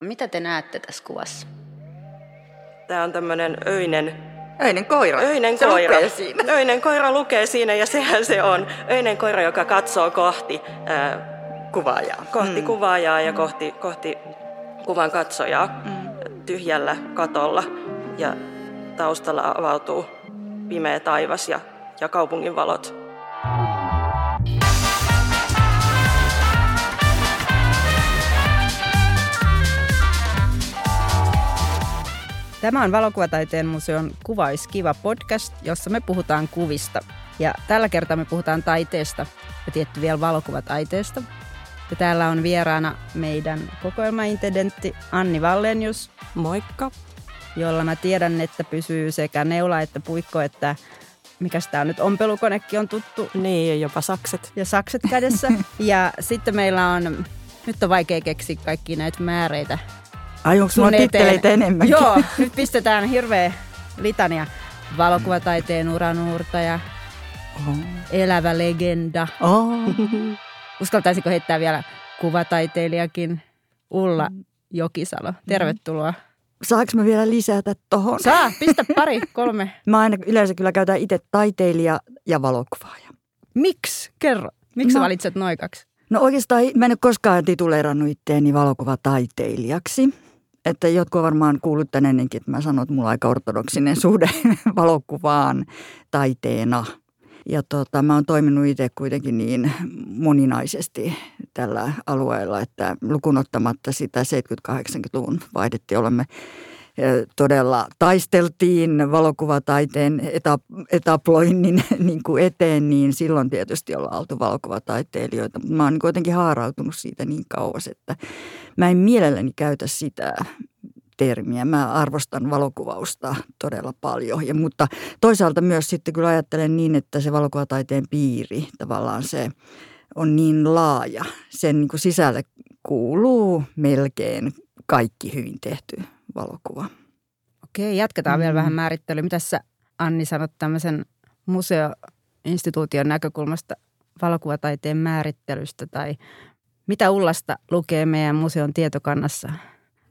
Mitä te näette tässä kuvassa? Tämä on tämmöinen öinen, Öinen koira. öinen se koira. lukee siinä. Öinen koira lukee siinä ja sehän se on. Öinen koira, joka katsoo kohti, ää, Kuvaajaa. kohti mm. kuvaajaa ja kohti, kohti kuvan katsojaa mm. tyhjällä katolla. Ja taustalla avautuu pimeä taivas ja, ja kaupungin valot. Tämä on Valokuvataiteen museon Kuvaiskiva podcast, jossa me puhutaan kuvista. Ja tällä kertaa me puhutaan taiteesta ja tietty vielä valokuvataiteesta. Ja täällä on vieraana meidän kokoelmaintendentti Anni Vallenius, Moikka! jolla mä tiedän, että pysyy sekä neula että puikko, että mikä tämä nyt ompelukonekin on tuttu Niin, ja jopa sakset. ja sakset kädessä. ja sitten meillä on, nyt on vaikea keksiä kaikki näitä määreitä Ai onko eteen. titteleitä enemmänkin? Joo, nyt pistetään hirveä litania. Valokuvataiteen uranuurtaja, Oh. elävä legenda. Oh. Uskaltaisiko heittää vielä kuvataiteilijakin Ulla Jokisalo. Tervetuloa. Saanko mä vielä lisätä tohon? Saa, pistä pari, kolme. Mä aina yleensä kyllä käytän itse taiteilija ja valokuvaaja. Miksi? Kerro. Miksi no. Sä valitset noin kaksi? No oikeastaan mä en ole koskaan tituleerannut itteeni valokuvataiteilijaksi. Että jotkut varmaan kuullut tän ennenkin, että mä sanon, että mulla on aika ortodoksinen suhde valokuvaan taiteena. Ja tota, mä oon toiminut itse kuitenkin niin moninaisesti tällä alueella, että lukunottamatta sitä 70-80-luvun vaihdettiin, olemme todella taisteltiin valokuvataiteen etap- etaploinnin niin kuin eteen, niin silloin tietysti ollaan oltu valokuvataiteilijoita. Mä oon kuitenkin haarautunut siitä niin kauas, että mä en mielelläni käytä sitä termiä. Mä arvostan valokuvausta todella paljon, ja, mutta toisaalta myös sitten kyllä ajattelen niin, että se valokuvataiteen piiri tavallaan se on niin laaja. Sen niin kuin sisälle kuuluu melkein kaikki hyvin tehty valokuva. Okei, jatketaan mm. vielä vähän määrittelyä. Mitä sä Anni sanot tämmöisen museoinstituution näkökulmasta valokuvataiteen määrittelystä tai mitä Ullasta lukee meidän museon tietokannassa?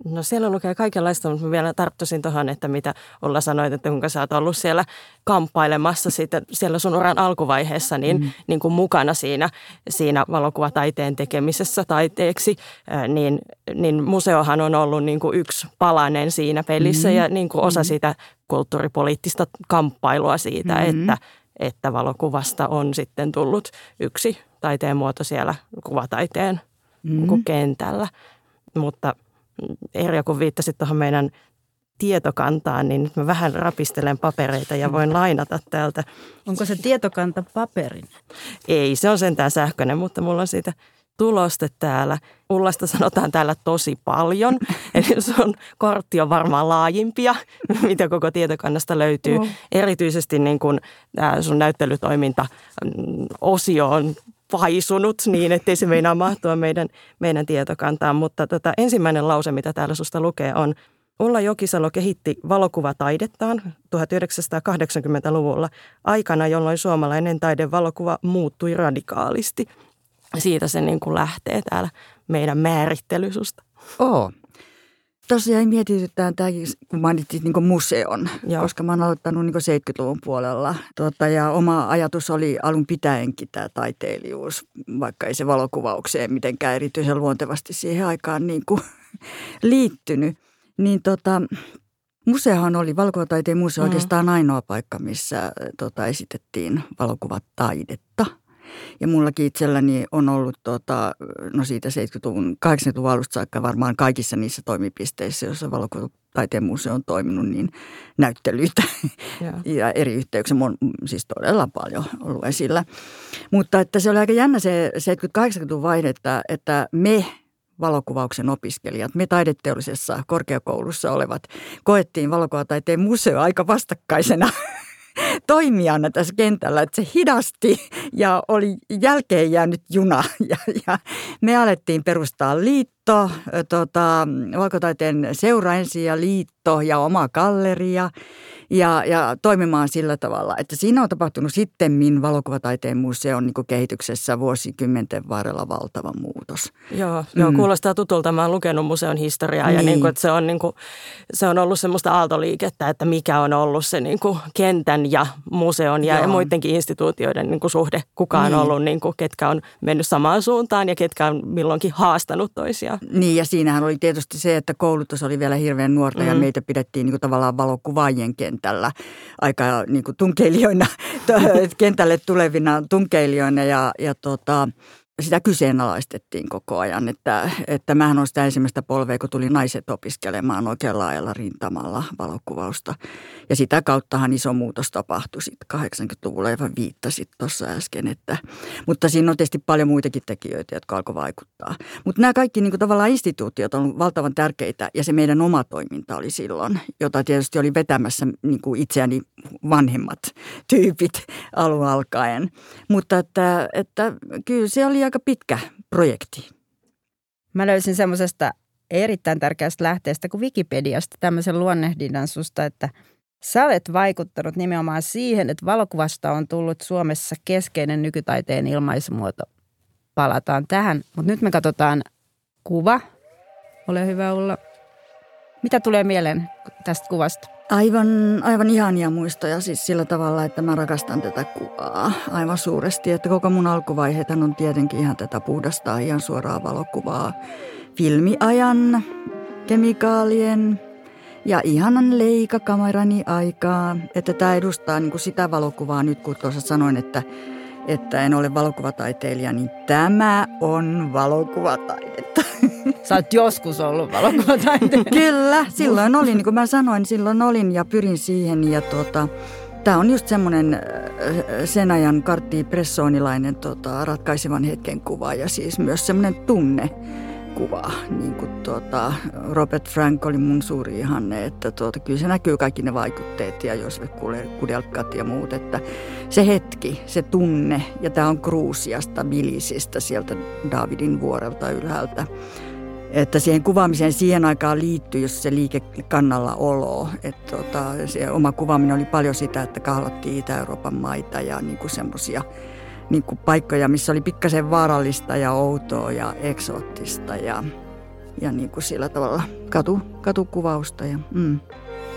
No siellä lukee kaikenlaista, mutta mä vielä tarttuisin tuohon, että mitä Ulla sanoit, että kuinka sä oot ollut siellä kamppailemassa siitä, siellä sun uran alkuvaiheessa niin, mm. niin kuin mukana siinä, siinä valokuvataiteen tekemisessä taiteeksi, niin, niin museohan on ollut niin kuin yksi palanen siinä pelissä mm. ja niin kuin osa sitä kulttuuripoliittista kamppailua siitä, Mm. että, että valokuvasta on sitten tullut yksi taiteen muoto siellä kuvataiteen Mm. niin kuin kentällä. Mutta Erja, kun viittasit tuohon meidän tietokantaan, niin nyt mä vähän rapistelen papereita ja voin lainata täältä. Onko se tietokanta paperin? Ei, se on sentään sähköinen, mutta mulla on siitä tuloste täällä. Ullasta sanotaan täällä tosi paljon, eli sun kortti on varmaan laajimpia, mitä koko tietokannasta löytyy. Erityisesti niin kun sun näyttelytoiminta mm, on paisunut niin, ettei se meinaa mahtua meidän, meidän tietokantaan. Mutta tota, ensimmäinen lause, mitä täällä susta lukee, on Ulla Jokisalo kehitti valokuvataidettaan 1980-luvulla aikana, jolloin suomalainen taidevalokuva muuttui radikaalisti. Siitä se niin kuin lähtee täällä meidän määrittely susta. Oo. Tosiaan mietitytään tämäkin, kun mainitsit niin museon, Joo. Koska mä oon aloittanut niin 70-luvun puolella. Tota, ja oma ajatus oli alun pitäenkin tämä taiteilijuus, vaikka ei se valokuvaukseen mitenkään erityisen luontevasti siihen aikaan niin kuin liittynyt. Niin tota, museohan oli, valokuvataiteen museo mm. oikeastaan ainoa paikka, missä tota, esitettiin valokuvataidetta. Ja mullakin itselläni on ollut tota, no siitä 70-luvun, 80-luvun alusta saakka varmaan kaikissa niissä toimipisteissä, joissa valokuvataiteen museo on toiminut, niin näyttelyitä Joo. ja eri yhteyksiä. Mun siis todella paljon ollut esillä. Mutta että se oli aika jännä se 70-80-luvun vaihde, että, että me valokuvauksen opiskelijat, me taideteollisessa korkeakoulussa olevat, koettiin valokuvataiteen museo aika vastakkaisena toimijana tässä kentällä, että se hidasti ja oli jälkeen jäänyt juna. Ja, ja me alettiin perustaa liittoja liitto, tota, valkotaiteen seura ensin ja liitto ja oma galleria – ja, ja toimimaan sillä tavalla, että siinä on tapahtunut sitten valokuvataiteen museon niin kehityksessä vuosikymmenten varrella valtava muutos. Joo, mm. joo kuulostaa tutulta. Mä oon lukenut museon historiaa niin. ja niin kuin, että se, on, niin kuin, se on ollut semmoista aaltoliikettä, että mikä on ollut se niin kuin kentän ja museon ja, ja muidenkin instituutioiden niin kuin suhde. Kuka on niin. ollut, niin kuin, ketkä on mennyt samaan suuntaan ja ketkä on milloinkin haastanut toisiaan. Niin ja siinähän oli tietysti se, että koulutus oli vielä hirveän nuorta mm. ja meitä pidettiin niin kuin tavallaan valokuvaajien kentällä kentällä aika niin kuin tunkeilijoina, kentälle tulevina tunkeilijoina ja, ja tota, sitä kyseenalaistettiin koko ajan, että, että mähän on sitä ensimmäistä polvea, kun tuli naiset opiskelemaan oikein laajalla rintamalla valokuvausta. Ja sitä kauttahan iso muutos tapahtui sitten 80-luvulla, ja viittasit tuossa äsken. Että, mutta siinä on tietysti paljon muitakin tekijöitä, jotka alkoi vaikuttaa. Mutta nämä kaikki niin kuin tavallaan instituutiot on valtavan tärkeitä, ja se meidän oma toiminta oli silloin, jota tietysti oli vetämässä niin kuin itseäni vanhemmat tyypit alun alkaen. Mutta että, että kyllä se oli aika pitkä projekti. Mä löysin semmoisesta erittäin tärkeästä lähteestä kuin Wikipediasta tämmöisen luonnehdinnan susta, että sä olet vaikuttanut nimenomaan siihen, että valokuvasta on tullut Suomessa keskeinen nykytaiteen ilmaisumuoto. Palataan tähän, mutta nyt me katsotaan kuva. Ole hyvä Ulla. Mitä tulee mieleen tästä kuvasta? Aivan, aivan ihania muistoja siis sillä tavalla, että mä rakastan tätä kuvaa aivan suuresti. Että koko mun alkuvaiheet on tietenkin ihan tätä puhdasta, ihan suoraa valokuvaa. Filmiajan, kemikaalien ja ihanan leikakamerani aikaa. Että tämä edustaa niin kuin sitä valokuvaa nyt, kun tuossa sanoin, että, että en ole valokuvataiteilija, niin tämä on valokuvataidetta. Sä oot joskus ollut valokuvataiteilija. Kyllä, silloin olin, niin kuin mä sanoin, silloin olin ja pyrin siihen ja tuota, Tämä on just semmoinen äh, sen ajan Kartti Pressonilainen tota, ratkaisevan hetken kuva ja siis myös semmoinen tunne kuva. Niin kuin tuota, Robert Frank oli mun suuri ihanne, että tuota, kyllä se näkyy kaikki ne vaikutteet ja Josef Kudelkat ja muut. Että se hetki, se tunne ja tämä on Kruusiasta, Bilisistä sieltä Davidin vuorelta ylhäältä että siihen kuvaamiseen siihen aikaan liittyy jos se liike kannalla olo. Että tota, se oma kuvaaminen oli paljon sitä, että kahlattiin Itä-Euroopan maita ja niin semmoisia niin paikkoja, missä oli pikkasen vaarallista ja outoa ja eksoottista ja, ja niin kuin sillä tavalla katu, katukuvausta. Ja, mm.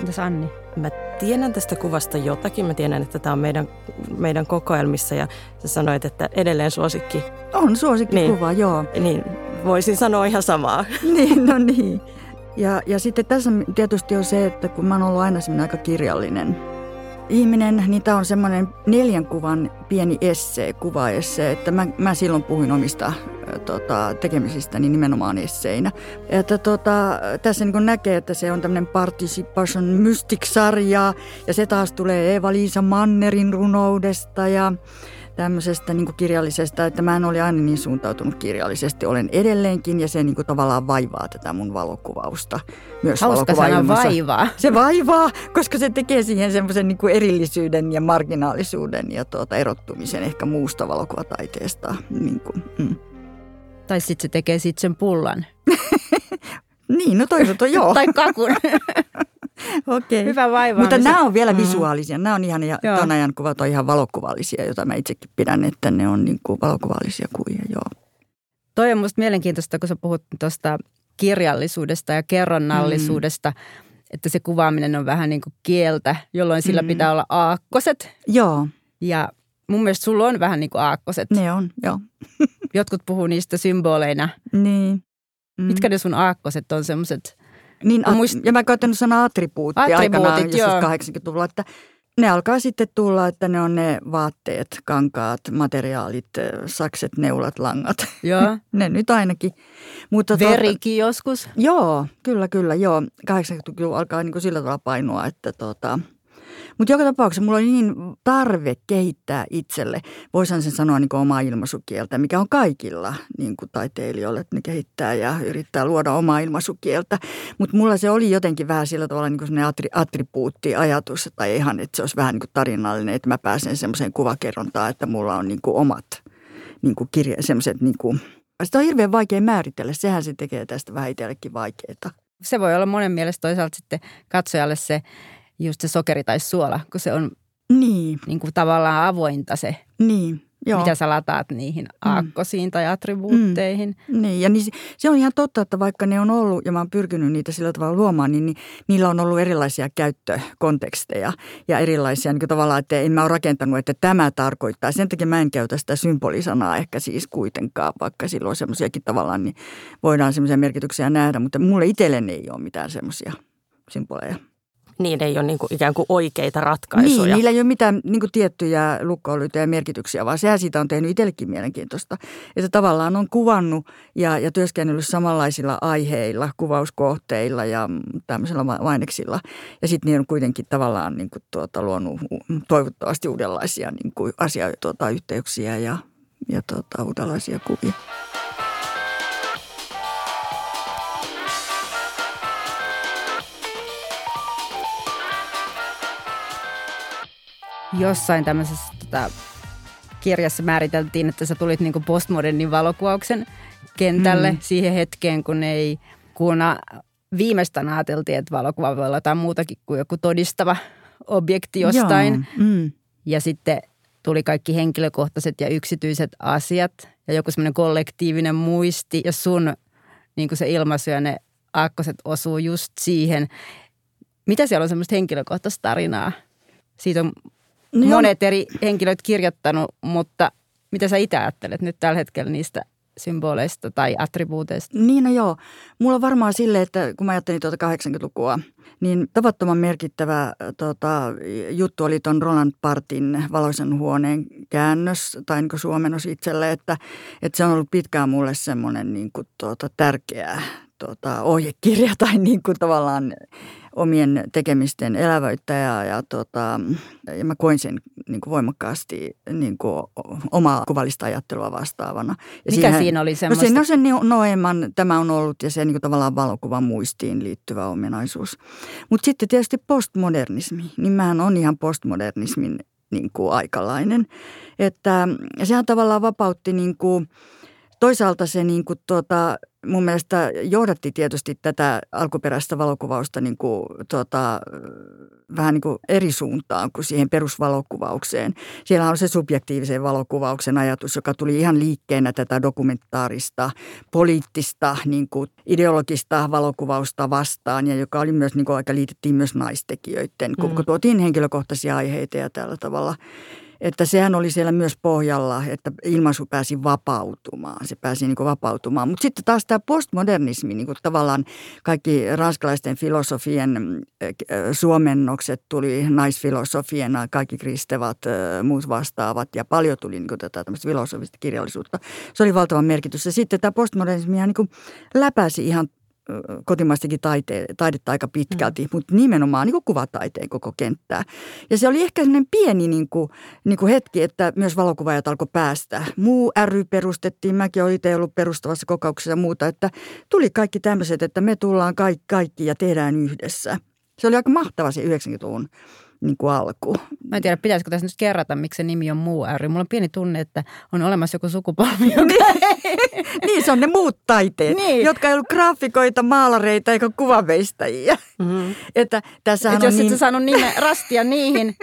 Mitäs Anni? Mä tiedän tästä kuvasta jotakin. Mä tiedän, että tämä on meidän, meidän kokoelmissa ja sä sanoit, että edelleen suosikki. On suosikkikuva, niin, joo. Niin, voisin sanoa ihan samaa. niin, no niin. Ja, ja sitten tässä tietysti on se, että kun mä oon ollut aina semmoinen aika kirjallinen ihminen, niin tämä on semmoinen neljän kuvan pieni essee, kuvaessee, että mä, mä silloin puhuin omista tota, tekemisistä niin nimenomaan esseinä. Että tota, tässä niin näkee, että se on tämmöinen Participation Mystic-sarja ja se taas tulee Eva-Liisa Mannerin runoudesta ja tämmöisestä niin kirjallisesta, että mä en ole aina niin suuntautunut kirjallisesti. Olen edelleenkin ja se niin tavallaan vaivaa tätä mun valokuvausta. Myös Hauska sana vaivaa. Se vaivaa, koska se tekee siihen semmoisen niin erillisyyden ja marginaalisuuden ja tuota erottumisen ehkä muusta valokuvataiteesta. Niin kuin, mm. Tai sitten se tekee sitten sen pullan. niin, no toisaalta joo. tai kakun. Okei. Hyvä vaiva. Mutta nämä on vielä mm. visuaalisia. Nämä on ihan, ja ton ajan kuvat on ihan valokuvallisia, joita mä itsekin pidän, että ne on niin kuin valokuvallisia kuvia, joo. Toi on musta mielenkiintoista, kun sä puhut tuosta kirjallisuudesta ja kerronnallisuudesta, mm. että se kuvaaminen on vähän niin kuin kieltä, jolloin sillä mm. pitää olla aakkoset. Joo. Ja mun mielestä sulla on vähän niin kuin aakkoset. Ne on, joo. Jotkut puhuu niistä symboleina. Niin. Mm. Mitkä ne sun aakkoset on semmoiset – niin, muist... ja mä käytän sanaa attribuutti aikanaan joskus 80-luvulla, että ne alkaa sitten tulla, että ne on ne vaatteet, kankaat, materiaalit, sakset, neulat, langat. Joo. ne nyt ainakin. Mutta Verikin tuota, joskus? Joo, kyllä, kyllä, joo. 80-luvulla alkaa niin kuin sillä tavalla painoa, että tota, mutta joka tapauksessa mulla oli niin tarve kehittää itselle, voisin sen sanoa niin omaa ilmaisukieltä, mikä on kaikilla niin kuin taiteilijoille, että ne kehittää ja yrittää luoda omaa ilmaisukieltä. Mutta mulla se oli jotenkin vähän sillä tavalla niin kuin attri, attribuutti-ajatus, tai ihan, että se olisi vähän niin kuin tarinallinen, että mä pääsen semmoiseen kuvakerrontaan, että mulla on niin kuin omat niin kuin kirja, semmoiset niin kuin Sitä on hirveän vaikea määritellä. Sehän se tekee tästä vähän itsellekin vaikeaa. Se voi olla monen mielestä toisaalta sitten katsojalle se just se sokeri tai suola, kun se on Niin, niin kuin tavallaan avointa se, niin. Joo. mitä sä lataat niihin aakkosiin tai attribuutteihin. Niin, ja niin, se- se on ihan totta, että vaikka ne on ollut, ja mä oon pyrkinyt niitä sillä tavalla luomaan, niin, niin niillä on ollut erilaisia käyttökonteksteja ja erilaisia niin kuin tavallaan, että en mä ole rakentanut, että tämä tarkoittaa. Sen takia mä en käytä sitä symbolisanaa ehkä siis kuitenkaan, vaikka silloin semmoisiakin tavallaan, niin voidaan semmoisia merkityksiä nähdä, mutta mulle itselleni ei ole mitään semmoisia symboleja. Niin ei ole niin kuin ikään kuin oikeita ratkaisuja. Niin, niillä ei ole mitään niin kuin tiettyjä lukkoiluita ja merkityksiä, vaan sehän siitä on tehnyt itsellekin mielenkiintoista. Että tavallaan on kuvannut ja, ja työskennellyt samanlaisilla aiheilla, kuvauskohteilla ja mm, tämmöisillä ma- maineksilla. Ja sitten ne on kuitenkin tavallaan niin kuin tuota, luonut toivottavasti uudenlaisia niin kuin asia, tuota, yhteyksiä ja, ja tuota, uudenlaisia kuvia. Jossain tämmöisessä tota, kirjassa määriteltiin, että sä tulit niinku postmodernin valokuvauksen kentälle mm. siihen hetkeen, kun ei kuuna viimeistään ajateltiin, että valokuva voi olla jotain muutakin kuin joku todistava objekti jostain. Joo, mm. Ja sitten tuli kaikki henkilökohtaiset ja yksityiset asiat ja joku semmoinen kollektiivinen muisti ja sun niin kuin se ilmaisu ja ne aakkoset osuu just siihen. Mitä siellä on semmoista henkilökohtaista tarinaa? Siitä on No monet eri henkilöt kirjoittanut, mutta mitä sä itse ajattelet nyt tällä hetkellä niistä symboleista tai attribuuteista? Niin no joo. Mulla on varmaan sille, että kun mä ajattelin tuota 80-lukua, niin tavattoman merkittävä äh, tota, juttu oli tuon Roland Partin valoisen huoneen käännös tai niin suomennos itselle, että, että se on ollut pitkään mulle semmoinen niin kuin, tuota, tärkeä tuota, ohjekirja tai niin kuin tavallaan omien tekemisten elävöittäjä ja, tota, ja mä koin sen niin kuin voimakkaasti niin kuin omaa kuvallista ajattelua vastaavana. Ja Mikä siinä oli No semmoista? siinä on se Ni- Noeman, tämä on ollut ja se niin kuin tavallaan valokuvan muistiin liittyvä ominaisuus. Mutta sitten tietysti postmodernismi, niin mähän on ihan postmodernismin niin kuin aikalainen. Että sehän tavallaan vapautti niin kuin, toisaalta se niin kuin tuota, mun mielestä johdatti tietysti tätä alkuperäistä valokuvausta niin kuin, tuota, vähän niin kuin eri suuntaan kuin siihen perusvalokuvaukseen. Siellä on se subjektiivisen valokuvauksen ajatus, joka tuli ihan liikkeenä tätä dokumentaarista, poliittista, niin kuin ideologista valokuvausta vastaan ja joka oli myös, niin kuin aika liitettiin myös naistekijöiden, kun, kun tuotiin henkilökohtaisia aiheita ja tällä tavalla että sehän oli siellä myös pohjalla, että ilmaisu pääsi vapautumaan. Se pääsi niin vapautumaan. Mutta sitten taas tämä postmodernismi, niin tavallaan kaikki ranskalaisten filosofien äh, suomennokset tuli naisfilosofiena, kaikki kristevat, äh, muut vastaavat ja paljon tuli niin tätä tämmöistä filosofista kirjallisuutta. Se oli valtavan merkitys. Ja sitten tämä postmodernismi ihan niin läpäisi ihan kotimaistakin taite, taidetta aika pitkälti, mm. mutta nimenomaan niin kuvataiteen koko kenttää. Ja se oli ehkä sellainen pieni niin kuin, niin kuin hetki, että myös valokuvaajat alkoi päästä. Muu ry perustettiin, mäkin olen itse ollut perustavassa kokouksessa ja muuta, että tuli kaikki tämmöiset, että me tullaan kaikki, kaikki ja tehdään yhdessä. Se oli aika mahtava se 90-luvun niin kuin alku. Mä en tiedä, pitäisikö tässä nyt kerrata, miksi se nimi on muu ry. Mulla on pieni tunne, että on olemassa joku sukupolvi, joka Niin, se on ne muut taiteet, Niin. jotka ei ollut graafikoita, maalareita eikä kuvaveistajia. Mm-hmm. Että tässähän Että on jos et niin... sä saanut nime, rastia niihin,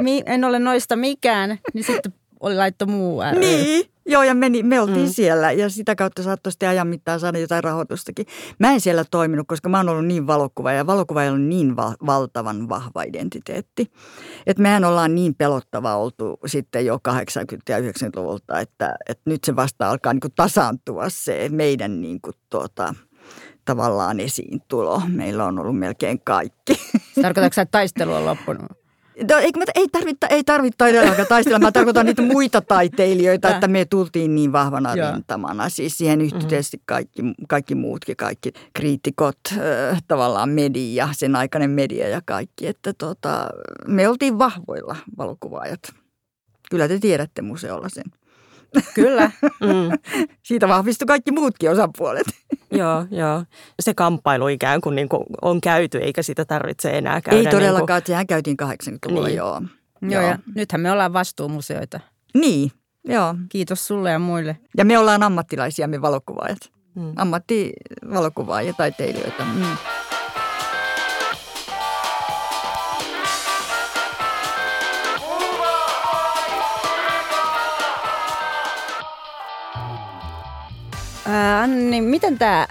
mi, en ole noista mikään, niin sitten oli laitto muu ry. Niin, joo ja meni, me oltiin Mm. siellä ja sitä kautta saattoi sitten ajan mittaan saada jotain rahoitustakin. Mä en siellä toiminut, koska mä oon ollut niin valokuva ja valokuva on niin va- valtavan vahva identiteetti. Että mehän ollaan niin pelottava oltu sitten jo 80- ja 90-luvulta, että, että nyt se vasta alkaa niin kuin tasaantua se meidän niin kuin tuota, tavallaan esiintulo. Meillä on ollut melkein kaikki. Tarkoitatko että taistelu on loppunut? No, ei, tarvitse, ei tarvitse todellakaan taistella. Mä tarkoitan niitä muita taiteilijoita, Tää. että me tultiin niin vahvana Joo. rintamana. Siis siihen yhtyi tietysti kaikki, kaikki muutkin, kaikki kriitikot, äh, tavallaan media, sen aikainen media ja kaikki. Että tota, me oltiin vahvoilla valokuvaajat. Kyllä te tiedätte museolla sen. Kyllä. Mm, Siitä vahvistui kaikki muutkin osapuolet. joo, joo. Se kamppailu ikään kuin, niin kuin on käyty, eikä sitä tarvitse enää käydä. ei niin kuin- todellakaan, sehän käytiin 80-luvulla, Niin. joo. Joo, ja nythän me ollaan vastuumuseoita. Niin, Joo. Kiitos sulle ja muille. Ja me ollaan ammattilaisia, me valokuvaajat. Mm. Ammattivalokuvaajia, taiteilijoita. Mm. Ää, Anni, miten tämä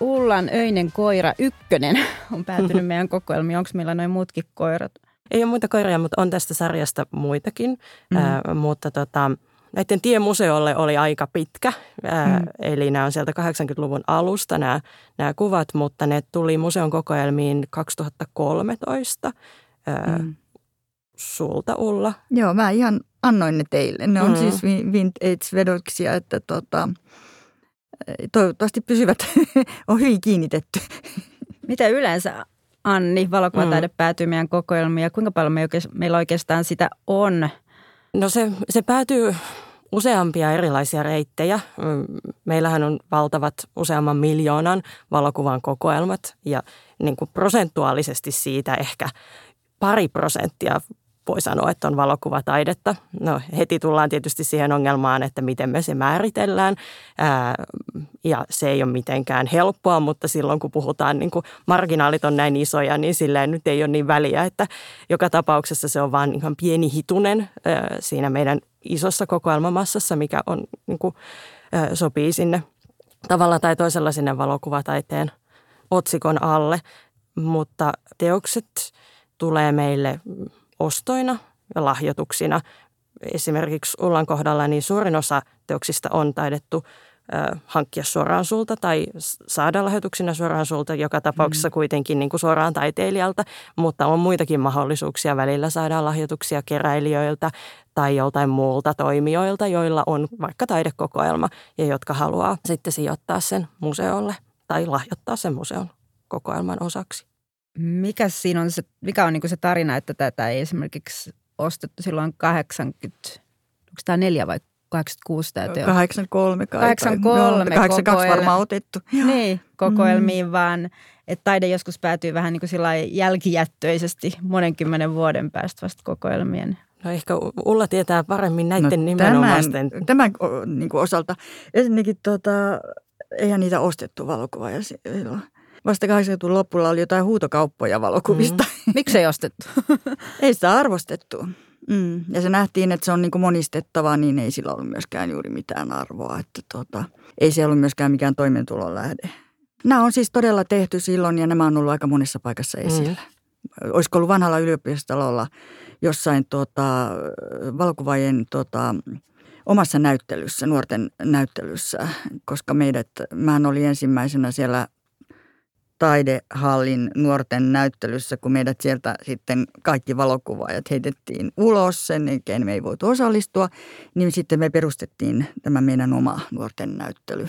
Ullan öinen koira ykkönen on päätynyt meidän kokoelmiin? Onko meillä noin muutkin koirat? Ei ole muita koiria, mutta on tästä sarjasta muitakin. Mm. Mm. Ää, mutta tota, näiden tie museolle oli aika pitkä, ää, Mm. eli nämä on sieltä 80-luvun alusta nämä, nämä kuvat, mutta ne tuli museon kokoelmiin 2013 ää, Mm. sulta Ulla. Joo, mä ihan annoin ne teille. Ne on Mm. siis vi- vintage-vedoksia, että tota, toivottavasti pysyvät, on hyvin kiinnitetty. Miten yleensä, Anni, valokuvataide mm. päätyy meidän kokoelmiin ja kuinka paljon me oikeas, meillä oikeastaan sitä on? No se, se päätyy useampia erilaisia reittejä. Mm, Meillähän on valtavat useamman miljoonan valokuvan kokoelmat ja niin kuin prosentuaalisesti siitä ehkä pari prosenttia voi sanoa, että on valokuvataidetta. No heti tullaan tietysti siihen ongelmaan, että miten me se määritellään ää, ja se ei ole mitenkään helppoa, mutta silloin kun puhutaan, niin kuin marginaalit on näin isoja, niin silleen nyt ei ole niin väliä, että joka tapauksessa se on vaan ihan pieni hitunen ää, siinä meidän isossa kokoelmamassassa, mikä on, niin kuin, ää, sopii sinne tavalla tai toisella sinne valokuvataiteen otsikon alle, mutta teokset tulee meille ostoina ja lahjoituksina. Esimerkiksi Ullan kohdalla niin suurin osa teoksista on taidettu ö, hankkia suoraan sulta tai saada lahjoituksina suoraan sulta, joka tapauksessa kuitenkin niin kuin suoraan taiteilijalta, mutta on muitakin mahdollisuuksia. Välillä saadaan lahjoituksia keräilijöiltä tai joltain muulta toimijoilta, joilla on vaikka taidekokoelma ja jotka haluaa sitten sijoittaa sen museolle tai lahjoittaa sen museon kokoelman osaksi. Mikä siinä on se, mikä on niin se tarina, että tätä ei esimerkiksi ostettu silloin 80, onko tämä neljä vai 86 tämä teos? 83 kai. 83 Joo, 82 koko varmaan otettu. Niin, kokoelmiin, mm. vaan että taide joskus päätyy vähän niin kuin jälkijättöisesti monenkymmenen vuoden päästä vasta kokoelmien. No ehkä Ulla tietää paremmin näiden no, tämän, nimenomaisten. tämän o- niin kuin osalta. Ensinnäkin tota, eihän niitä ostettu valokuvaa silloin. Vasta 80-luvun lopulla oli jotain huutokauppoja valokuvista. Mm. Miksei ostettu? ei sitä arvostettu. Mm. Ja se nähtiin, että se on niin kuin monistettava, niin ei sillä ollut myöskään juuri mitään arvoa. Että tota, ei se ollut myöskään mikään toimeentulon lähde. Nämä on siis todella tehty silloin ja nämä on ollut aika monessa paikassa esillä. Mm. Olisiko ollut vanhalla yliopistololla jossain tota, valokuvaajien tota, omassa näyttelyssä, nuorten näyttelyssä, koska meidät, mä oli ensimmäisenä siellä taidehallin nuorten näyttelyssä, kun meidät sieltä sitten kaikki valokuvaajat heitettiin ulos, sen jälkeen me ei voitu osallistua, niin sitten me perustettiin tämä meidän oma nuorten näyttely.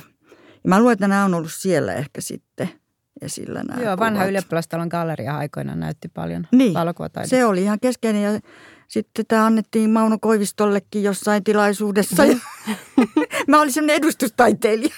Ja mä luulen, että nämä on ollut siellä ehkä sitten esillä nämä Joo, vanha kuvat. ylioppilastalon galleria aikoina näytti paljon Niin, valokuvataidetta. Se oli ihan keskeinen ja sitten tämä annettiin Mauno Koivistollekin jossain tilaisuudessa. Ja mä olin semmoinen edustustaiteilija.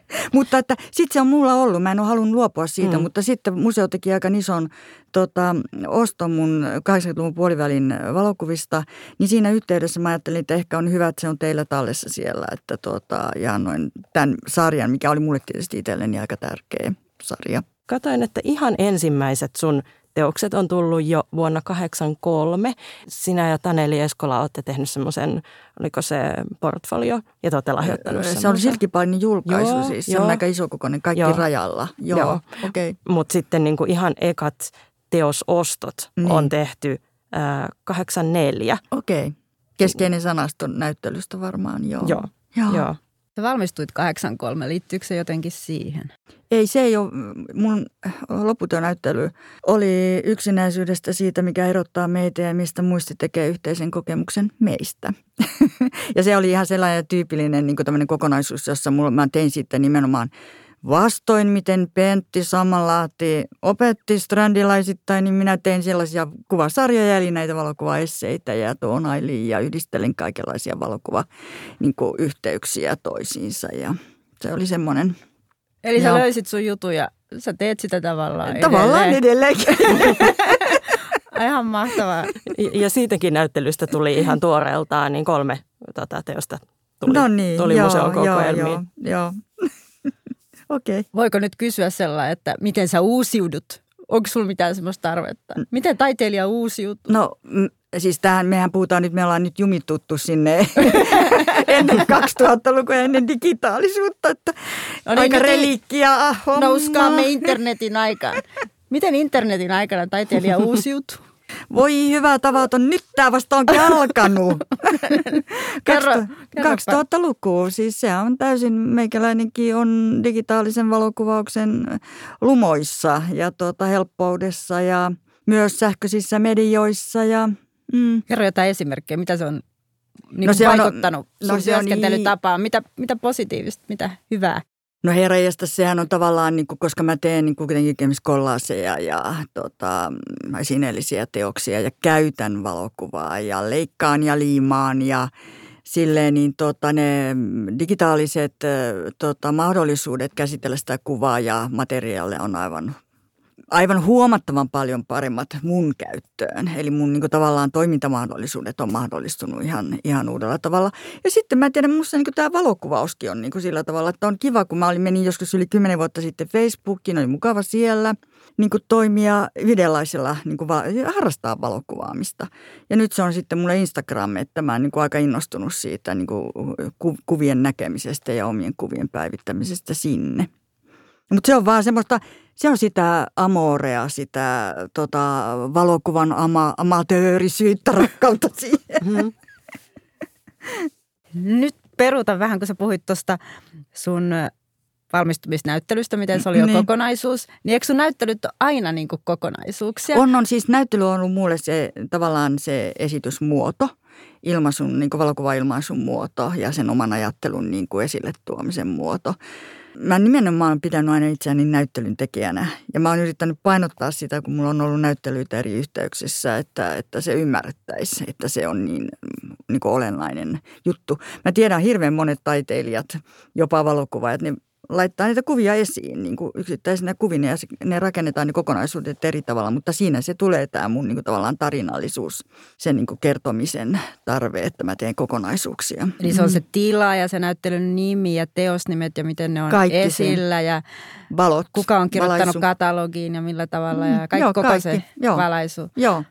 mutta että sitten se on mulla ollut. Mä en ole halunnut luopua siitä, mm. mutta sitten museo teki aika ison tota, oston mun 80-luvun puolivälin valokuvista. Niin siinä yhteydessä mä ajattelin, että ehkä on hyvä, että se on teillä tallessa siellä. Että tota, ja annoin tämän sarjan, mikä oli mulle tietysti itselleni aika tärkeä sarja. Katoin, että ihan ensimmäiset sun teokset on tullut jo vuonna 1983. Sinä ja Taneli Eskola olette tehnyt semmoisen, oliko se portfolio, ja te olette lahjoittanut Se on Silkkipainin julkaisu Joo, siis. Se joo. on aika isokokoinen, kaikki Joo. rajalla. Joo, Joo. okei. Okay. Mutta sitten niin kuin ihan ekat teosostot Niin. on tehty äh, 84. Okei. Okay. Keskeinen sanaston näyttelystä varmaan, joo. Joo, joo. joo. Sä valmistuit 83, liittyykö se jotenkin siihen? Ei se ei ole, mun loputon näyttely oli yksinäisyydestä siitä, mikä erottaa meitä ja mistä muisti tekee yhteisen kokemuksen meistä. ja se oli ihan sellainen tyypillinen niin kokonaisuus, jossa mulla, mä tein sitten nimenomaan vastoin, miten Pentti Samanlahti opetti strandilaisittain, niin minä tein sellaisia kuvasarjoja, eli näitä valokuvaesseitä ja toonailin ja yhdistelin kaikenlaisia valokuva niin toisiinsa ja se oli semmoinen Eli sä Joo. löysit sun jutun ja sä teet sitä tavallaan Tavallaan edelleen. edelleenkin. Ihan mahtavaa. Ja siitäkin näyttelystä tuli ihan tuoreeltaan niin kolme tota, teosta tuli, no niin, tuli joo, museon joo, kokoelmiin. joo, joo. Okei. Okay. Voiko nyt kysyä sellainen, että miten sä uusiudut? Onko sulla mitään semmoista tarvetta? Miten taiteilija uusiutuu? No mm, siis tähän, mehän puhutaan nyt, me ollaan nyt jumituttu sinne ennen 2000-lukua ennen digitaalisuutta, että No niin, aika nyt relikkiä homma. Nouskaamme internetin aikaan. Miten internetin aikana taiteilija uusiutuu? Voi hyvä tavaton, nyt tämä vasta onkin alkanut. Kerro, 2000-luku, siis se on täysin, meikäläinenkin on digitaalisen valokuvauksen lumoissa ja tuota, helppoudessa ja myös sähköisissä medioissa ja mm. Kerro jotain esimerkkejä, mitä se on niin no se vaikuttanut on, no se on työskentelytapaan? Niin... Mitä, mitä positiivista, mitä hyvää? No herrajasta sehän on tavallaan, niin kuin, koska mä teen niin kuitenkin kollaaseja ja tota, esineellisiä teoksia ja käytän valokuvaa ja leikkaan ja liimaan ja silleen, niin tota, ne digitaaliset tota, mahdollisuudet käsitellä sitä kuvaa ja materiaalia on aivan aivan huomattavan paljon paremmat mun käyttöön. Eli mun niin kuin, tavallaan toimintamahdollisuudet on mahdollistunut ihan, ihan uudella tavalla. Ja sitten mä tiedän, musta niin tämä valokuvauskin on niin kuin sillä tavalla, että on kiva, kun mä olin, menin joskus yli kymmenen vuotta sitten Facebookiin, oli mukava siellä niin kuin toimia yhdenlaisella, niin kuin harrastaa valokuvaamista. Ja nyt se on sitten mulle Instagram, että mä oon niin kuin aika innostunut siitä niin kuin ku- kuvien näkemisestä ja omien kuvien päivittämisestä sinne. Mutta se on vaan semmoista, se on sitä amorea, sitä tota, valokuvan ama, amatöörisyyttä, rakkautta siihen. Mm-hmm. Nyt peruutan vähän, kun sä puhuit tuosta sun valmistumisnäyttelystä, miten se oli jo niin. kokonaisuus. Niin eikö sun näyttelyt ole aina niin kuin kokonaisuuksia? On, on. Siis näyttely on ollut mulle se, tavallaan se esitysmuoto, ilmaisun, niin kuin valokuvailmaisun muoto ja sen oman ajattelun niin kuin esille tuomisen muoto. Mä nimenomaan pitänyt aina itseäni näyttelyn tekijänä ja mä oon yrittänyt painottaa sitä, kun mulla on ollut näyttelyitä eri yhteyksissä, että, että se ymmärrettäisiin, että se on niin, niin kuin olennainen juttu. Mä tiedän hirveän monet taiteilijat, jopa valokuvaajat, ne laittaa niitä kuvia esiin niin kuin yksittäisenä kuvina ja ne rakennetaan ne kokonaisuudet eri tavalla, mutta siinä se tulee tämä mun niin kuin tavallaan tarinallisuus, sen niin kuin kertomisen tarve, että mä teen kokonaisuuksia. Eli se on se mm-hmm. tila ja se näyttelyn nimi ja teosnimet ja miten ne on Kaikki esillä ja valot, kuka on kirjoittanut valaisu. katalogiin ja millä tavalla ja kaikki, Joo, koko kaikki. se Joo. valaisu. Joo.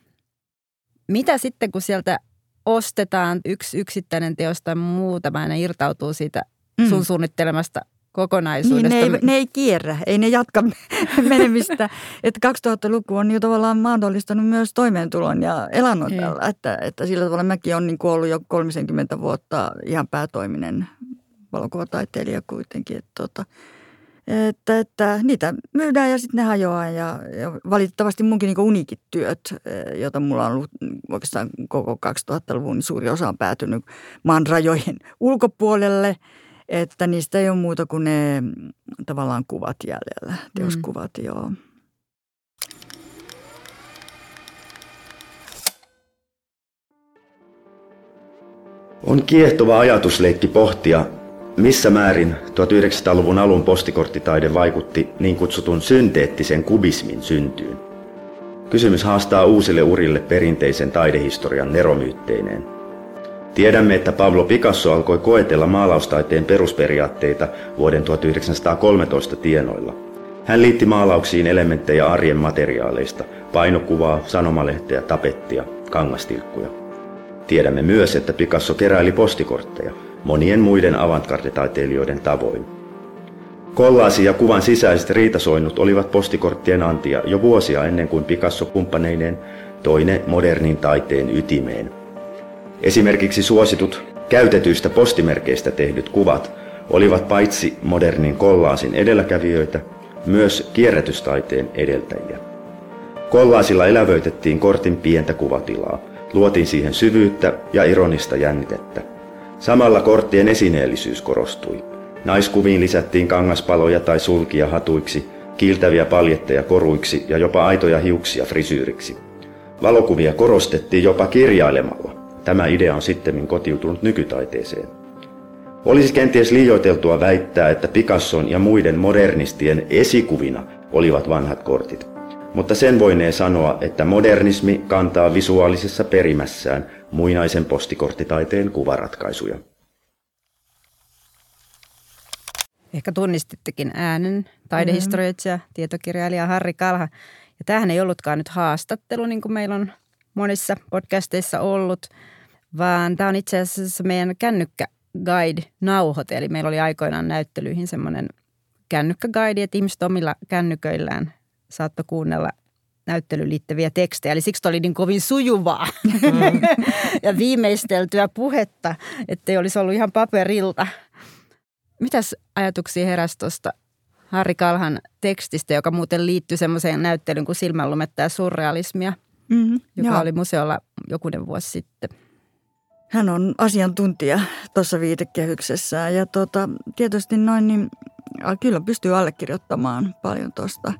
Mitä sitten, kun sieltä ostetaan yksi yksittäinen teos tai muuta, ja ne irtautuu siitä mm. sun suunnittelemasta kokonaisuudesta. Niin, ne, ei, ne ei kierrä, ei ne jatka menemistä. että 2000-luku on jo tavallaan mahdollistanut myös toimeentulon ja elannon niin. tällä. Että, että sillä tavalla mäkin olen niin ollut jo 30 vuotta ihan päätoiminen valokuvataiteilija kuitenkin. Että, tota, että, että niitä myydään ja sitten ne hajoaa ja, ja valitettavasti munkin niin unikit työt, joita mulla on ollut oikeastaan koko 2000-luvun suuri osa on päätynyt maan rajojen ulkopuolelle – että niistä ei ole muuta kuin ne tavallaan kuvat jäljellä, teoskuvat, mm. joo. On kiehtova ajatusleikki pohtia, missä määrin 1900-luvun alun postikorttitaide vaikutti niin kutsutun synteettisen kubismin syntyyn. Kysymys haastaa uusille urille perinteisen taidehistorian neromyytteineen – Tiedämme, että Pablo Picasso alkoi koetella maalaustaiteen perusperiaatteita vuoden 1913 tienoilla. Hän liitti maalauksiin elementtejä arjen materiaaleista, painokuvaa, sanomalehteä, tapettia, kangastilkkuja. Tiedämme myös, että Picasso keräili postikortteja, monien muiden avantgardetaiteilijoiden tavoin. Kollaasi ja kuvan sisäiset riitasoinnut olivat postikorttien antia jo vuosia ennen kuin Picasso kumppaneineen toine modernin taiteen ytimeen – Esimerkiksi suositut käytetyistä postimerkeistä tehdyt kuvat olivat paitsi modernin kollaasin edelläkävijöitä, myös kierrätystaiteen edeltäjiä. Kollaasilla elävöitettiin kortin pientä kuvatilaa, luotiin siihen syvyyttä ja ironista jännitettä. Samalla korttien esineellisyys korostui. Naiskuviin lisättiin kangaspaloja tai sulkia hatuiksi, kiiltäviä paljetteja koruiksi ja jopa aitoja hiuksia frisyyriksi. Valokuvia korostettiin jopa kirjailemalla. Tämä idea on sitten kotiutunut nykytaiteeseen. Olisi kenties liioiteltua väittää, että Picasson ja muiden modernistien esikuvina olivat vanhat kortit. mutta sen voinee sanoa, että modernismi kantaa visuaalisessa perimässään muinaisen postikorttitaiteen kuvaratkaisuja. Ehkä tunnistittekin äänen taidehistorioitsija, mm-hmm. tietokirjailija Harri Kalha. Ja tämähän ei ollutkaan nyt haastattelu, niin kuin meillä on monissa podcasteissa ollut, vaan tämä on itse asiassa meidän kännykkä guide-nauhoite. Eli meillä oli aikoinaan näyttelyihin semmoinen kännykkäguide, että ihmiset omilla kännyköillään saattoi kuunnella näyttelyyn liittyviä tekstejä. Eli siksi oli niin kovin sujuvaa mm. ja viimeisteltyä puhetta, ettei olisi ollut ihan paperilta. Mitäs ajatuksia heräsi tuosta Harri Kalhan tekstistä, joka muuten liittyy semmoiseen näyttelyyn kuin Silmänlumetta ja surrealismia, mm-hmm, joka joo. oli museolla jokunen vuosi sitten. Hän on asiantuntija tuossa viitekehyksessä ja tota, tietysti noin, niin kyllä pystyy allekirjoittamaan paljon tuosta.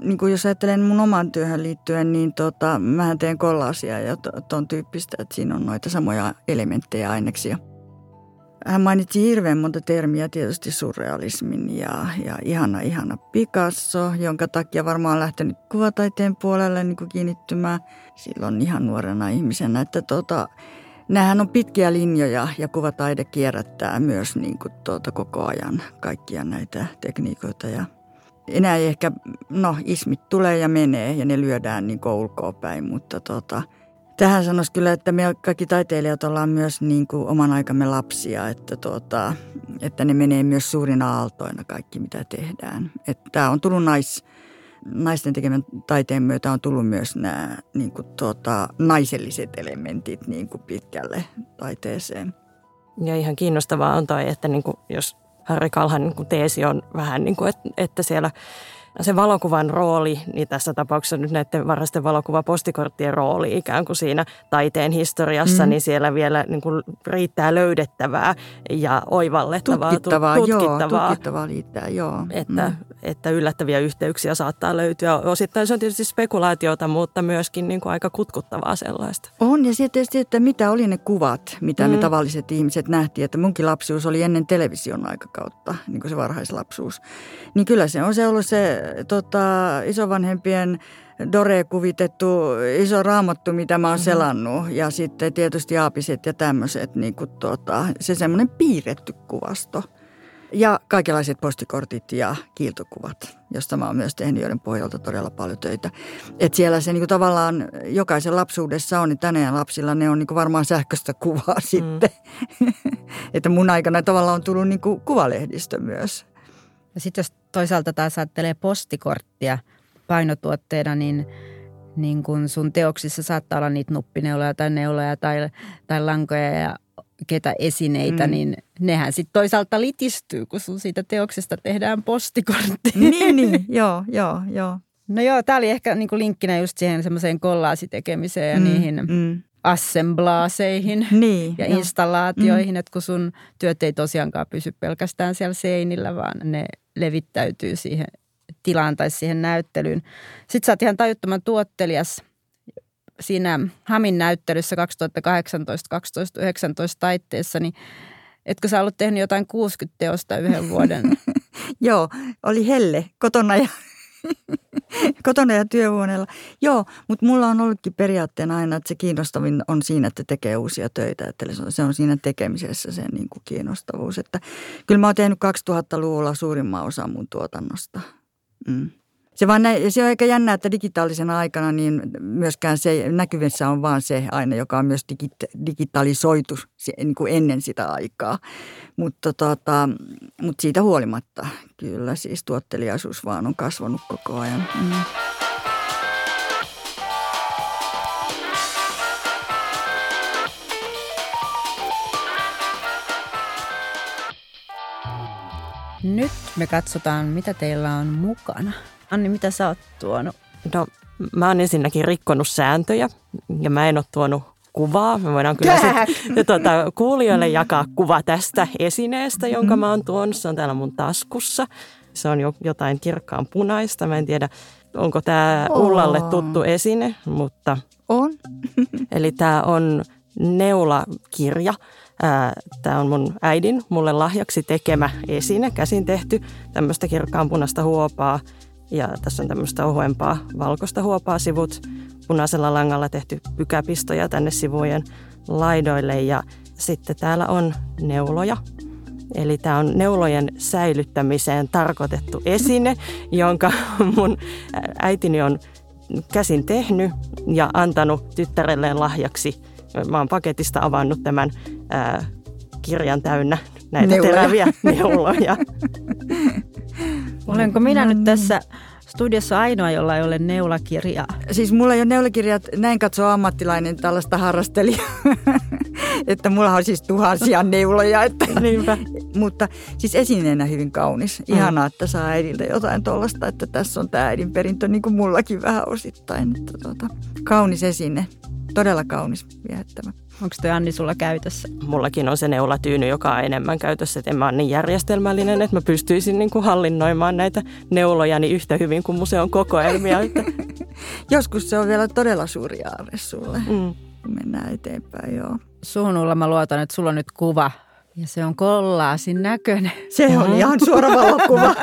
Niin kuin jos ajattelen mun oman työhön liittyen, niin tota, mähän teen kollaasia ja tuon tyyppistä, että siinä on noita samoja elementtejä aineksia. Hän mainitsi hirveän monta termiä, tietysti surrealismin ja, ja ihana, ihana Picasso, jonka takia varmaan on lähtenyt kuvataiteen puolelle niin kuin kiinnittymään silloin ihan nuorena ihmisenä. Että tota, Nämähän on pitkiä linjoja ja kuvataide kierrättää myös niin kuin tuota koko ajan kaikkia näitä tekniikoita. Ja enää ei ehkä, no ismit tulee ja menee ja ne lyödään niin ulkoa päin, mutta tuota, tähän sanoisi kyllä, että me kaikki taiteilijat ollaan myös niin kuin oman aikamme lapsia, että, tuota, että ne menee myös suurina aaltoina kaikki mitä tehdään. Että tämä on tullut nais, naisten tekemän taiteen myötä on tullut myös nämä niin kuin tuota, naiselliset elementit niin kuin pitkälle taiteeseen. Ja ihan kiinnostavaa on toi, että niin kuin, jos Harri Kalhan niin kuin teesi on vähän niin kuin, että, että siellä – se valokuvan rooli, niin tässä tapauksessa nyt näiden varasten valokuvapostikorttien rooli ikään kuin siinä taiteen historiassa, mm. niin siellä vielä niin kuin riittää löydettävää ja oivallettavaa. Tutkittavaa, tutkittavaa joo, tutkittavaa riittää, joo. Että, mm. että yllättäviä yhteyksiä saattaa löytyä. Osittain se on tietysti spekulaatiota, mutta myöskin niin kuin aika kutkuttavaa sellaista. On, ja sitten tietysti, että mitä oli ne kuvat, mitä mm. me tavalliset ihmiset nähtiin, että munkin lapsuus oli ennen television aikakautta, niin kuin se varhaislapsuus. Niin kyllä se on se ollut se tota, isovanhempien Dore-kuvitettu iso raamattu, mitä mä oon mm-hmm. selannut. Ja sitten tietysti aapiset ja tämmöiset, niin kuin tota, se semmoinen piirretty kuvasto. Ja kaikenlaiset postikortit ja kiiltokuvat, josta mä oon myös tehnyt joiden pohjalta todella paljon töitä. Että siellä se niin tavallaan jokaisen lapsuudessa on, niin tänään lapsilla ne on niin varmaan sähköistä kuvaa mm. sitten. että mun aikana tavallaan on tullut niin kuvalehdistö myös. Ja sitten jos toisaalta taas ajattelee postikorttia painotuotteena, niin, niin kun sun teoksissa saattaa olla niitä nuppineuloja tai neuloja tai, tai lankoja ja ketä esineitä, mm. niin nehän sitten toisaalta litistyy, kun sun siitä teoksesta tehdään postikortti. Niin, niin, joo, joo, joo. No joo, tämä oli ehkä niinku linkkinä just siihen semmoiseen kollaasitekemiseen ja mm, niihin mm assemblaaseihin niin, ja jo. installaatioihin, mm. että kun sun työt ei tosiaankaan pysy pelkästään siellä seinillä, vaan ne levittäytyy siihen tilaan tai siihen näyttelyyn. Sitten sä oot ihan tajuttoman tuottelias siinä Hamin näyttelyssä 2018-2019 taitteessa, niin etkö sä ollut tehnyt jotain 60 teosta yhden vuoden? Joo, oli helle kotona ja kotona ja työhuoneella. Joo, mutta mulla on ollutkin periaatteena aina, että se kiinnostavin on siinä, että tekee uusia töitä. Että se on siinä tekemisessä se niin kuin kiinnostavuus. Että kyllä mä oon tehnyt 2000-luvulla suurimman osan mun tuotannosta. Mm. Se, vaan nä- se on aika jännä, että digitaalisena aikana niin myöskään se näkyvissä on vaan se aina, joka on myös digit- digitalisoitu niin kuin ennen sitä aikaa. Mutta tota, mut siitä huolimatta kyllä siis tuotteliaisuus vaan on kasvanut koko ajan. Mm. Nyt me katsotaan, mitä teillä on mukana. Anni, mitä sä oot tuonut? No, mä oon ensinnäkin rikkonut sääntöjä ja mä en ole tuonut kuvaa. Me voidaan kyllä sitten tuota, kuulijoille jakaa kuva tästä esineestä, jonka mä oon tuonut. Se on täällä mun taskussa. Se on jo jotain kirkkaan punaista. Mä en tiedä, onko tämä Ullalle tuttu esine, mutta... On. eli tämä on neulakirja. Tämä on mun äidin mulle lahjaksi tekemä esine, käsin tehty tämmöistä kirkkaan punaista huopaa – Ja tässä on tämmöistä ohuempaa valkoista huopaa sivut, punaisella langalla tehty pykäpistoja tänne sivujen laidoille ja sitten täällä on neuloja. Eli tämä on neulojen säilyttämiseen tarkoitettu esine, jonka mun äitini on käsin tehnyt ja antanut tyttärelleen lahjaksi. Mä oon paketista avannut tämän ää, kirjan täynnä näitä neuloja. teräviä neuloja. Olenko minä nyt tässä studiossa ainoa, jolla ei ole neulakirjaa? Siis mulla ei ole neulakirjat, näin katsoo ammattilainen tällaista harrastelija. että mulla on siis tuhansia neuloja. Että, Niinpä. Mutta siis esineenä hyvin kaunis. Mm. Ihanaa, että saa äidiltä jotain tuollaista, että tässä on tämä äidin perintö niin kuin mullakin vähän osittain. Että tuota, kaunis esine, todella kaunis, viehättävä. Onko toi Anni sulla käytössä? Mullakin on se neulatyyny, joka on enemmän käytössä. Että en mä ole niin järjestelmällinen, että mä pystyisin niin kuin hallinnoimaan näitä neulojani yhtä hyvin kuin museon kokoelmia. Joskus se on vielä todella suuri aarre sulle. Mm. Mennään eteenpäin, joo. Suhun Ulla mä luotan, että sulla on nyt kuva ja se on kollaasin näköinen. Se on mm-hmm. ihan suora valokuva.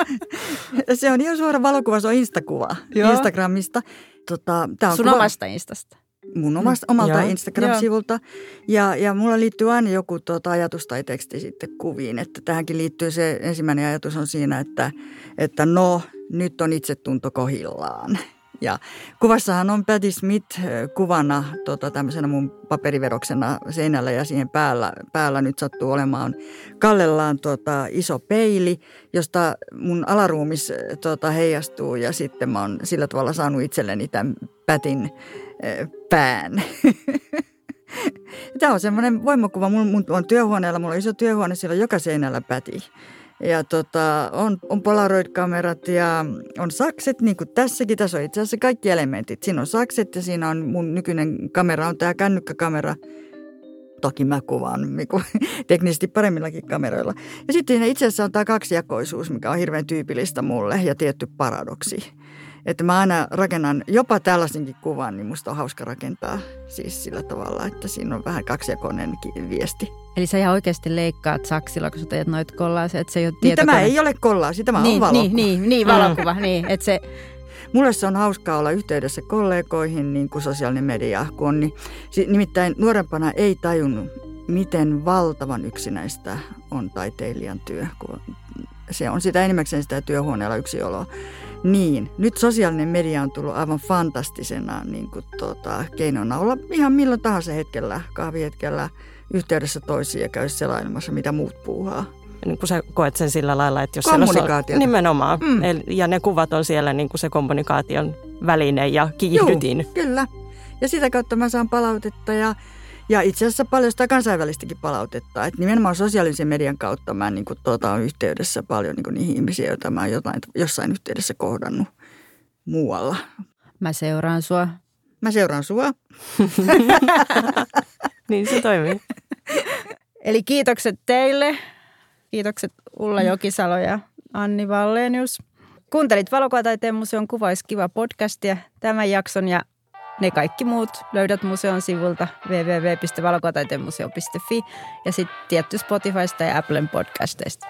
se on ihan suora valokuva, se on Instakuva Joo. Instagramista. Tota, tää on Sun kuva... omasta Instasta? Mun omasta, omalta Joo. Instagram-sivulta. Ja, ja mulla liittyy aina joku tuota ajatus tai teksti sitten kuviin. Että tähänkin liittyy se ensimmäinen ajatus on siinä, että, että no, nyt on itsetunto kohillaan. Ja kuvassahan on Patti Smith kuvana tota, tämmöisenä mun paperiveroksena seinällä ja siihen päällä, päällä nyt sattuu olemaan kallellaan tota, iso peili, josta mun alaruumis tota, heijastuu ja sitten mä oon sillä tavalla saanut itselleni tämän Pätin pään. Tämä on semmoinen voimakuva. Mun, on työhuoneella, mulla on iso työhuone, siellä joka seinällä päti. Ja tota, on, on Polaroid-kamerat ja on sakset, niin kuin tässäkin. Tässä on itse asiassa kaikki elementit. Siinä on sakset ja siinä on mun nykyinen kamera, on tämä kännykkäkamera. Toki mä kuvaan niin kuin, teknisesti paremmillakin kameroilla. Ja sitten itse asiassa on tämä kaksijakoisuus, mikä on hirveän tyypillistä mulle ja tietty paradoksi. Että mä aina rakennan jopa tällaisenkin kuvan, niin musta on hauska rakentaa siis sillä tavalla, että siinä on vähän kaksijakoinen viesti. Eli sä ihan oikeasti leikkaat saksilla, kun sä teet noita kollaaseja, että se ei ole niin, Tämä ei ole kollaasi, tämä niin, on valokuva. Niin, niin, niin valokuva, niin, että se... Mulle se on hauskaa olla yhteydessä kollegoihin, niin kuin sosiaalinen media kun on. Niin, nimittäin nuorempana ei tajunnut, miten valtavan yksinäistä on taiteilijan työ, kun se on sitä enimmäkseen sitä työhuoneella yksinoloa. Niin, nyt sosiaalinen media on tullut aivan fantastisena niin kuin, tuota, keinona olla ihan milloin tahansa hetkellä, kahvihetkellä yhteydessä toisiin ja käy selailemassa, mitä muut puuhaa. Niin kuin sä koet sen sillä lailla, että jos Kommunikaatio. On, nimenomaan. Mm. Ja ne kuvat on siellä niin kuin se kommunikaation väline ja kiihdytin. Juu, kyllä. Ja sitä kautta mä saan palautetta ja ja itse asiassa paljon sitä kansainvälistäkin palautetta. Että nimenomaan sosiaalisen median kautta mä niin kuin, tuota, on yhteydessä paljon niin kuin, niihin ihmisiin, joita mä oon jotain, jossain yhteydessä kohdannut muualla. Mä seuraan sua. Mä seuraan sua. niin se toimii. Eli kiitokset teille. Kiitokset Ulla Jokisalo ja Anni Vallenius. Kuuntelit Valokuvataiteen museon Kuvaiskiva podcastia. Tämän jakson ja ne kaikki muut löydät museon sivulta www.valokotaitemmuseo.fi ja sitten tietty Spotifysta ja Applen podcasteista.